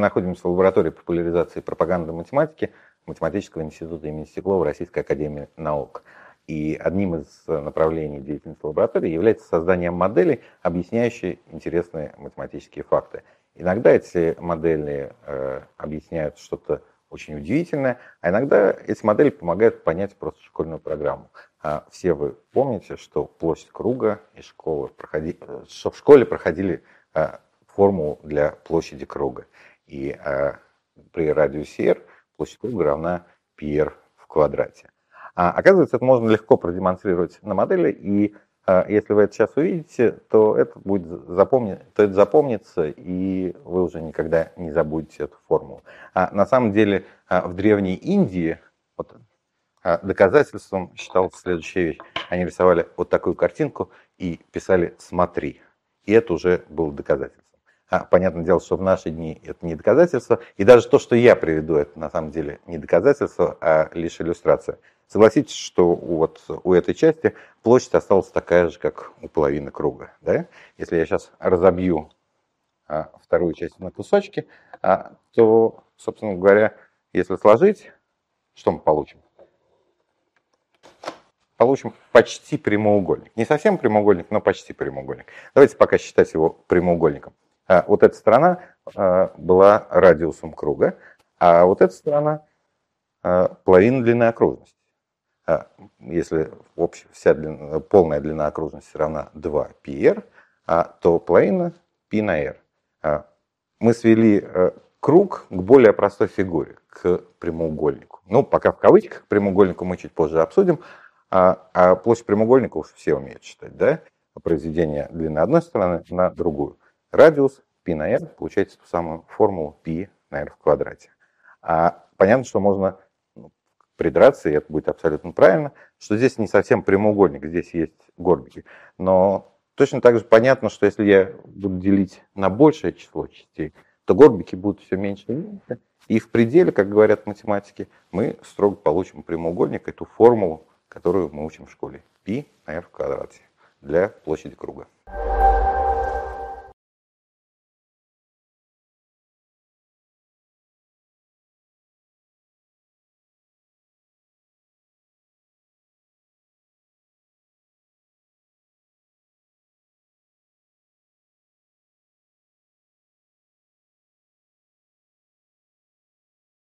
находимся в лаборатории популяризации пропаганды математики Математического института имени Стеклова Российской Академии Наук. И одним из направлений деятельности лаборатории является создание моделей, объясняющих интересные математические факты. Иногда эти модели э, объясняют что-то очень удивительное, а иногда эти модели помогают понять просто школьную программу. А все вы помните, что площадь круга и школы проходи, что в школе проходили а, формулу для площади круга. И а, при радиусе r площадь круга равна πr в квадрате. А, оказывается, это можно легко продемонстрировать на модели, и а, если вы это сейчас увидите, то это будет запомни, то это запомнится, и вы уже никогда не забудете эту формулу. А на самом деле а, в Древней Индии вот, а, доказательством считалась следующая вещь. Они рисовали вот такую картинку и писали «смотри». И это уже было доказательством. А, понятное дело, что в наши дни это не доказательство. И даже то, что я приведу, это на самом деле не доказательство, а лишь иллюстрация. Согласитесь, что вот у этой части площадь осталась такая же, как у половины круга. Да? Если я сейчас разобью а, вторую часть на кусочки, а, то, собственно говоря, если сложить, что мы получим? Получим почти прямоугольник. Не совсем прямоугольник, но почти прямоугольник. Давайте пока считать его прямоугольником. А, вот эта сторона а, была радиусом круга, а вот эта сторона а, половина длины окружности. Если общая, вся длина, полная длина окружности равна 2πr, а, то половина π на r. Мы свели круг к более простой фигуре, к прямоугольнику. Ну, пока в кавычках, прямоугольнику мы чуть позже обсудим, а площадь прямоугольника уж все умеют считать, да? Произведение длины одной стороны на другую Радиус π на r получается ту самую формулу π на r в квадрате. А понятно, что можно придраться, и это будет абсолютно правильно, что здесь не совсем прямоугольник, здесь есть горбики. Но точно так же понятно, что если я буду делить на большее число частей, то горбики будут все меньше и меньше. И в пределе, как говорят математики, мы строго получим прямоугольник, эту формулу, которую мы учим в школе. π на r в квадрате для площади круга.